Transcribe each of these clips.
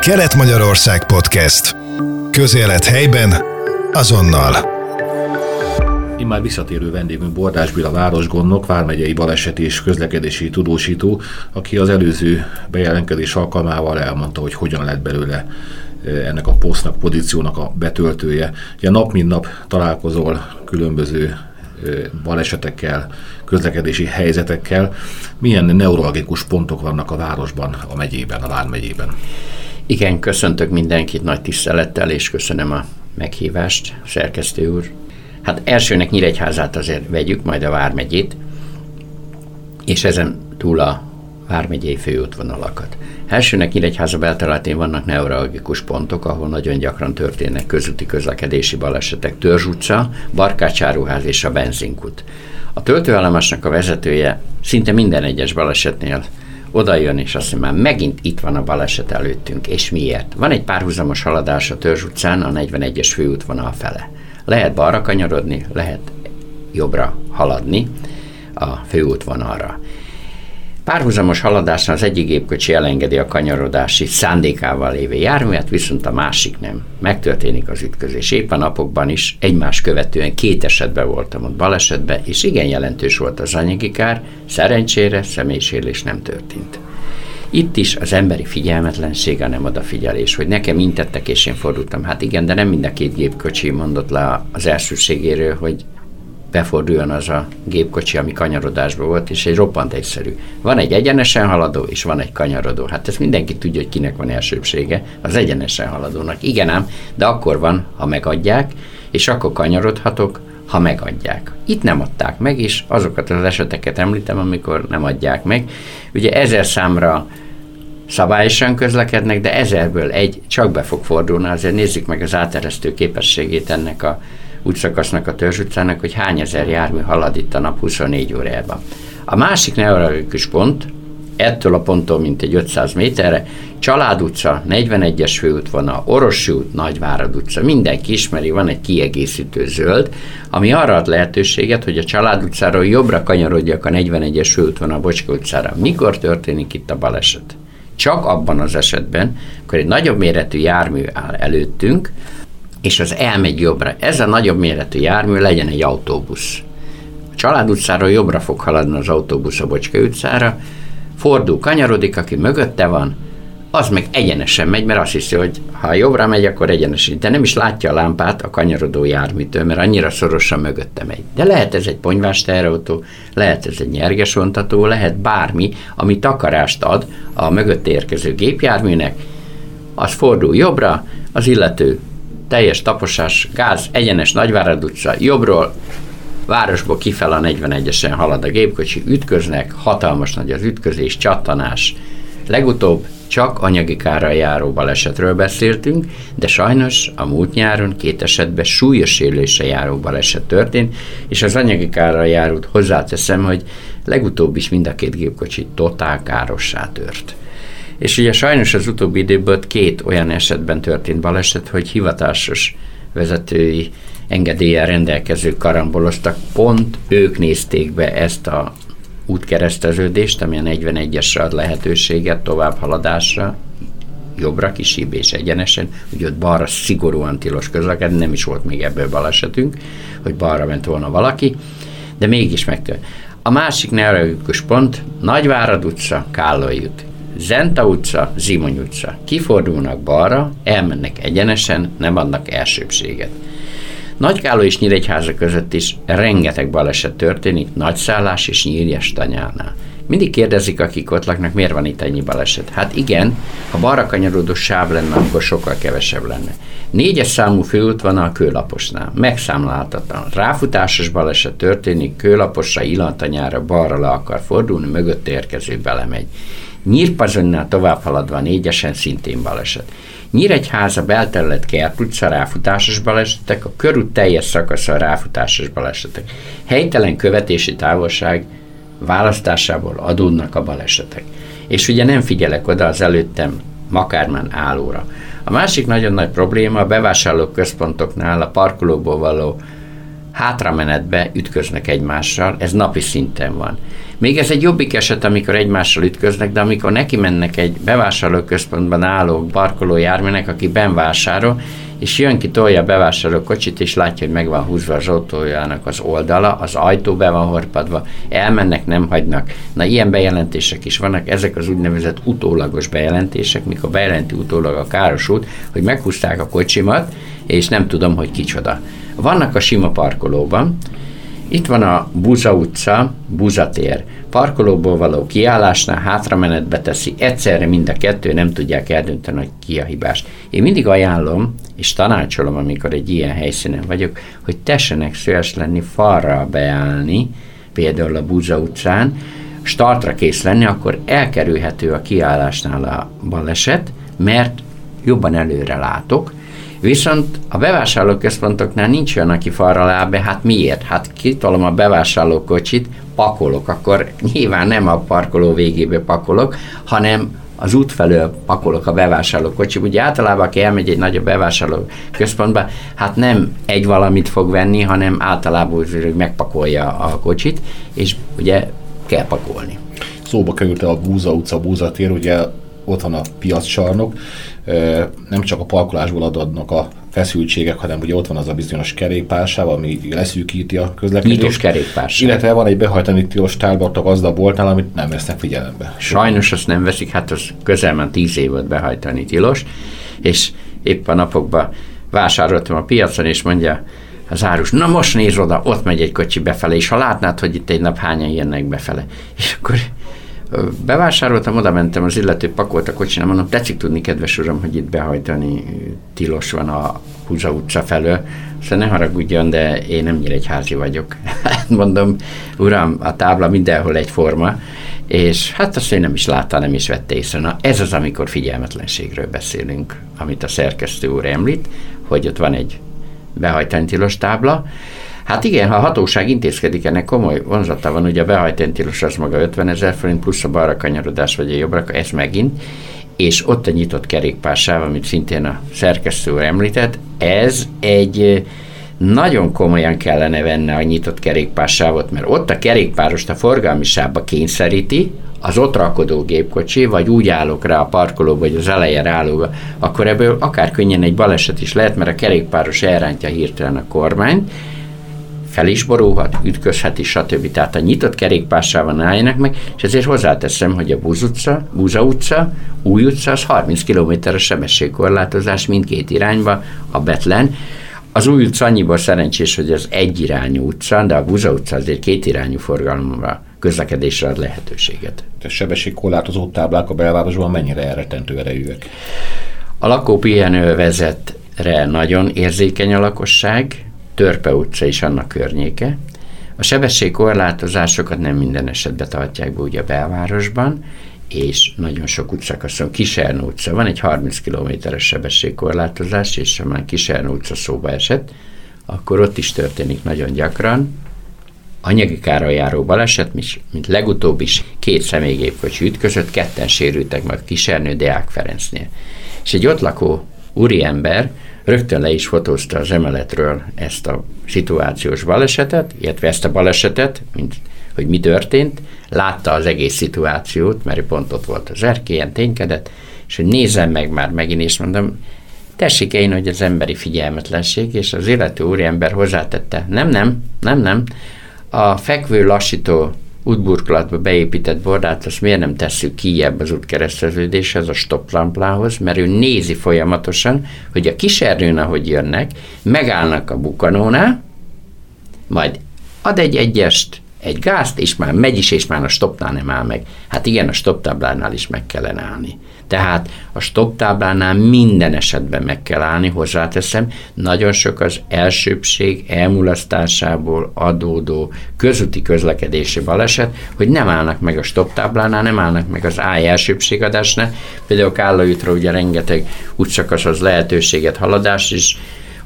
Kelet-Magyarország Podcast. Közélet helyben, azonnal. Immár visszatérő vendégünk Bordás Béla városgondnok, Vármegyei Baleset és Közlekedési Tudósító, aki az előző bejelentkezés alkalmával elmondta, hogy hogyan lett belőle eh, ennek a posztnak, pozíciónak a betöltője. Ugye nap mint nap találkozol különböző eh, balesetekkel, közlekedési helyzetekkel. Milyen neurologikus pontok vannak a városban, a megyében, a Vármegyében? Igen, köszöntök mindenkit nagy tisztelettel, és köszönöm a meghívást, szerkesztő úr. Hát elsőnek Nyíregyházát azért vegyük, majd a Vármegyét, és ezen túl a Vármegyei főútvonalakat. Elsőnek Nyíregyháza belterületén vannak neurologikus pontok, ahol nagyon gyakran történnek közúti közlekedési balesetek. Törzs utca, Barkácsáruház és a benzinkút. A töltőállomásnak a vezetője szinte minden egyes balesetnél oda jön, és azt mondja, már megint itt van a baleset előttünk, és miért? Van egy párhuzamos haladás a Törzs utcán, a 41-es főútvonal fele. Lehet balra kanyarodni, lehet jobbra haladni a főútvonalra. Párhuzamos haladásnál az egyik gépkocsi elengedi a kanyarodási szándékával lévő járművet, viszont a másik nem. Megtörténik az ütközés. Éppen napokban is egymás követően két esetben voltam ott balesetben, és igen jelentős volt az anyagi kár, szerencsére személysérülés nem történt. Itt is az emberi figyelmetlenség, a nem odafigyelés, hogy nekem intettek, és én fordultam. Hát igen, de nem mind a két gépkocsi mondott le az elsőségéről, hogy beforduljon az a gépkocsi, ami kanyarodásban volt, és egy roppant egyszerű. Van egy egyenesen haladó, és van egy kanyarodó. Hát ezt mindenki tudja, hogy kinek van elsőbsége, az egyenesen haladónak. Igen ám, de akkor van, ha megadják, és akkor kanyarodhatok, ha megadják. Itt nem adták meg, és azokat az eseteket említem, amikor nem adják meg. Ugye ezer számra szabályosan közlekednek, de ezerből egy csak be fog fordulni, azért nézzük meg az áteresztő képességét ennek a útszakasznak a Törzs utcának, hogy hány ezer jármű halad itt a nap 24 órában. A másik neurologikus pont, ettől a ponttól mint egy 500 méterre, Család utca, 41-es főútvonal, Orossi út, Nagyvárad utca, mindenki ismeri, van egy kiegészítő zöld, ami arra ad lehetőséget, hogy a Család utcáról jobbra kanyarodjak a 41-es főútvonal Bocska utcára. Mikor történik itt a baleset? Csak abban az esetben, akkor egy nagyobb méretű jármű áll előttünk, és az elmegy jobbra. Ez a nagyobb méretű jármű legyen egy autóbusz. A Család utcáról jobbra fog haladni az autóbusz a Bocska utcára, fordul, kanyarodik, aki mögötte van, az meg egyenesen megy, mert azt hiszi, hogy ha jobbra megy, akkor egyenesen. De nem is látja a lámpát a kanyarodó járműtől, mert annyira szorosan mögötte megy. De lehet ez egy ponyvás teherautó, lehet ez egy nyerges vontató, lehet bármi, ami takarást ad a mögött érkező gépjárműnek, az fordul jobbra, az illető teljes taposás, gáz, egyenes Nagyvárad utca, jobbról, városból kifel a 41-esen halad a gépkocsi, ütköznek, hatalmas nagy az ütközés, csattanás. Legutóbb csak anyagi kárral járó balesetről beszéltünk, de sajnos a múlt nyáron két esetben súlyos sérülése járó baleset történt, és az anyagi kárral járult hozzáteszem, hogy legutóbb is mind a két gépkocsi totál károssá tört. És ugye sajnos az utóbbi időben két olyan esetben történt baleset, hogy hivatásos vezetői engedéllyel rendelkezők karamboloztak, pont ők nézték be ezt a útkereszteződést, ami a 41-esre ad lehetőséget tovább haladásra, jobbra, kisíbb és egyenesen, ugye ott balra szigorúan tilos közlekedni, nem is volt még ebből balesetünk, hogy balra ment volna valaki, de mégis megtört. A másik neurologikus pont Nagyvárad utca, Kállai út. Zenta utca, Zimony utca. Kifordulnak balra, elmennek egyenesen, nem adnak elsőbséget. Nagykálló és Nyíregyháza között is rengeteg baleset történik, nagyszállás és Nyírjes tanyánál. Mindig kérdezik, akik ott laknak, miért van itt ennyi baleset. Hát igen, ha balra kanyarodó sáv lenne, akkor sokkal kevesebb lenne. Négyes számú főút van a kőlaposnál. Megszámláltatlan. Ráfutásos baleset történik, kőlaposra, illantanyára balra le akar fordulni, mögött érkező belemegy. Nyírpazonnál tovább haladva négyesen szintén baleset. Nyíregyháza belterület Kert utca ráfutásos balesetek, a körút teljes szakasza ráfutásos balesetek. Helytelen követési távolság választásából adódnak a balesetek. És ugye nem figyelek oda az előttem makármán állóra. A másik nagyon nagy probléma a bevásárlók központoknál a parkolóból való hátramenetbe ütköznek egymással, ez napi szinten van. Még ez egy jobbik eset, amikor egymással ütköznek, de amikor neki mennek egy bevásárlóközpontban álló parkoló járműnek, aki ben vásárol, és jön ki, tolja a bevásárló kocsit, és látja, hogy meg van húzva az autójának az oldala, az ajtó be van horpadva, elmennek, nem hagynak. Na, ilyen bejelentések is vannak, ezek az úgynevezett utólagos bejelentések, mikor bejelenti utólag a károsult, hogy meghúzták a kocsimat, és nem tudom, hogy kicsoda. Vannak a sima parkolóban, itt van a Buza utca, Buzatér. Parkolóból való kiállásnál hátramenetbe teszi, egyszerre mind a kettő, nem tudják eldönteni, hogy ki a hibás. Én mindig ajánlom, és tanácsolom, amikor egy ilyen helyszínen vagyok, hogy tessenek szíves lenni falra beállni, például a Buza utcán, startra kész lenni, akkor elkerülhető a kiállásnál a baleset, mert jobban előre látok, Viszont a bevásárlóközpontoknál nincs olyan, aki falra áll be, hát miért? Hát kitolom a bevásárlókocsit, pakolok, akkor nyilván nem a parkoló végébe pakolok, hanem az út felől pakolok a bevásárlókocsi. Ugye általában, aki elmegy egy nagyobb bevásárló központba, hát nem egy valamit fog venni, hanem általában hogy megpakolja a kocsit, és ugye kell pakolni. Szóba került a Búza utca, Búza tér, ugye ott van a piaccsarnok, nem csak a parkolásból adnak a feszültségek, hanem ugye ott van az a bizonyos kerékpársáv, ami leszűkíti a közlekedést. Nyitós kerékpársáv. Illetve van egy behajtani tilos tárba a gazdaboltnál, amit nem vesznek figyelembe. Sajnos azt nem veszik, hát az közel már tíz évet behajtani tilos, és épp a napokban vásároltam a piacon, és mondja az árus, na most nézd oda, ott megy egy kocsi befele, és ha látnád, hogy itt egy nap hányan jönnek befele. És akkor Bevásároltam, oda mentem, az illető pakolt a kocsinál, mondom, tetszik tudni, kedves uram, hogy itt behajtani tilos van a Húza utca felől. Szóval ne haragudjon, de én nem házi vagyok. Hát mondom, uram, a tábla mindenhol egyforma, és hát azt én nem is látta, nem is vette észre. Na, ez az, amikor figyelmetlenségről beszélünk, amit a szerkesztő úr említ, hogy ott van egy behajtani tilos tábla, Hát igen, ha a hatóság intézkedik, ennek komoly vonzata van, ugye a behajtentilos az maga 50 ezer forint, plusz a balra kanyarodás vagy a jobbra, ez megint, és ott a nyitott kerékpársáv, amit szintén a szerkesztő említett, ez egy nagyon komolyan kellene venni a nyitott kerékpársávot, mert ott a kerékpárost a forgalmi sávba kényszeríti, az ott rakodó gépkocsi, vagy úgy állok rá a parkolóba, vagy az eleje állóba, akkor ebből akár könnyen egy baleset is lehet, mert a kerékpáros elrántja hirtelen a kormányt, fel is borulhat, ütközhet is, stb. Tehát a nyitott kerékpársával álljanak meg, és ezért hozzáteszem, hogy a Búz utca, Búza utca, Új utca, az 30 km a sebességkorlátozás mindkét irányba, a Betlen. Az új utca annyiból szerencsés, hogy az egyirányú utca, de a Búza utca azért két irányú forgalomra közlekedésre ad lehetőséget. A sebességkorlátozó táblák a belvárosban mennyire elretentő erejűek? A lakópihenő vezetre nagyon érzékeny a lakosság, Törpe utca is annak környéke. A sebességkorlátozásokat nem minden esetben tartják be ugye a belvárosban, és nagyon sok utcakaszon, Kisernő utca, van egy 30 kilométeres sebességkorlátozás, és ha már Kisernő utca szóba esett, akkor ott is történik nagyon gyakran, anyagi kára járó baleset, mint legutóbb is két személygépkocsi ütközött, ketten sérültek meg Kisernő Deák Ferencnél. És egy ott lakó úriember rögtön le is fotózta az emeletről ezt a szituációs balesetet, illetve ezt a balesetet, mint hogy mi történt, látta az egész szituációt, mert pont ott volt az erkélyen, ténykedett, és hogy nézzem meg már megint, és mondom, tessék én, hogy az emberi figyelmetlenség, és az illető úriember hozzátette, nem, nem, nem, nem, a fekvő lassító útburkolatba beépített bordát, azt miért nem tesszük kijebb az útkereszteződéshez, a stopplámplához, mert ő nézi folyamatosan, hogy a kisernyőn, ahogy jönnek, megállnak a bukanónál, majd ad egy egyest, egy gázt, és már megy is, és már a stopnál nem áll meg. Hát igen, a stoptáblánál is meg kellene állni. Tehát a stop táblánál minden esetben meg kell állni, hozzáteszem, nagyon sok az elsőbség elmulasztásából adódó közúti közlekedési baleset, hogy nem állnak meg a stop táblánál, nem állnak meg az áj elsőbségadásnál. Például Kállaiútra ugye rengeteg útszakasz az lehetőséget haladás is,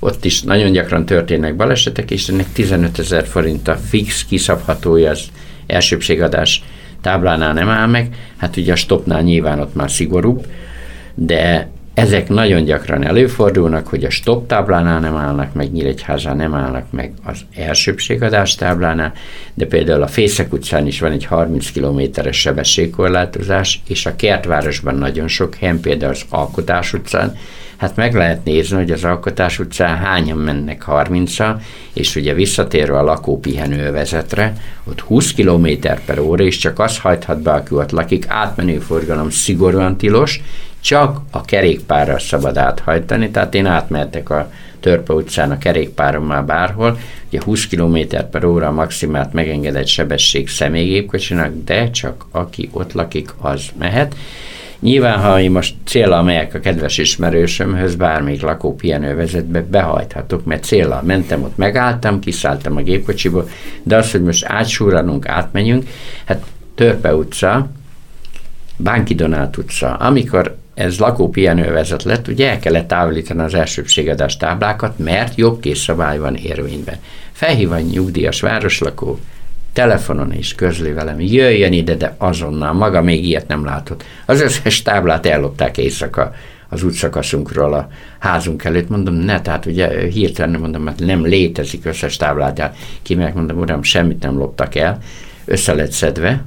ott is nagyon gyakran történnek balesetek, és ennek 15 ezer forint a fix kiszabhatója az elsőbségadás táblánál nem áll meg, hát ugye a stopnál nyilván ott már szigorúbb, de Ezek nagyon gyakran előfordulnak, hogy a stop táblánál nem állnak meg, Nyíregyházán nem állnak meg az elsőbségadás táblánál, de például a Fészek utcán is van egy 30 kilométeres sebességkorlátozás, és a Kertvárosban nagyon sok helyen, például az Alkotás utcán, hát meg lehet nézni, hogy az Alkotás utcán hányan mennek 30 és ugye visszatérve a lakópihenő vezetre, ott 20 km per óra, és csak az hajthat be, aki ott lakik, átmenő forgalom szigorúan tilos, csak a kerékpárra szabad áthajtani, tehát én átmehetek a Törpe utcán a kerékpárommal bárhol, ugye 20 km per óra a maximát megengedett sebesség személygépkocsinak, de csak aki ott lakik, az mehet. Nyilván, ha én most célra megyek a kedves ismerősömhöz, bármelyik lakó pihenővezetbe, behajthatok, mert célra mentem, ott megálltam, kiszálltam a gépkocsiból, de az, hogy most átsúranunk, átmenjünk, hát Törpe utca, Bánki Donát utca, amikor ez lakópihenővezet lett, ugye el kellett távolítani az elsőbségedás táblákat, mert jogkészszabály van érvényben. Felhív nyugdíjas városlakó, telefonon is közli velem, jöjjön ide, de azonnal, maga még ilyet nem látott. Az összes táblát ellopták éjszaka az útszakaszunkról a házunk előtt, mondom, ne, tehát ugye hirtelen mondom, mert nem létezik összes táblát, ki meg mondom, uram, semmit nem loptak el, össze lett szedve,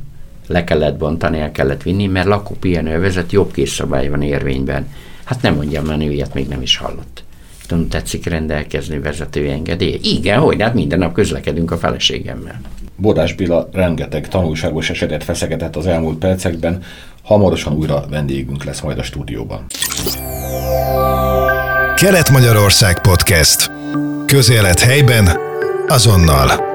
le kellett bontani, el kellett vinni, mert lakópihenővezet jobb készszabály van érvényben. Hát nem mondjam, mert ilyet még nem is hallott. Tudom, tetszik rendelkezni vezető engedély? Igen, hogy hát minden nap közlekedünk a feleségemmel. Bodás Béla rengeteg tanulságos esetet feszegetett az elmúlt percekben, hamarosan újra vendégünk lesz majd a stúdióban. Kelet-Magyarország Podcast. Közélet helyben, azonnal.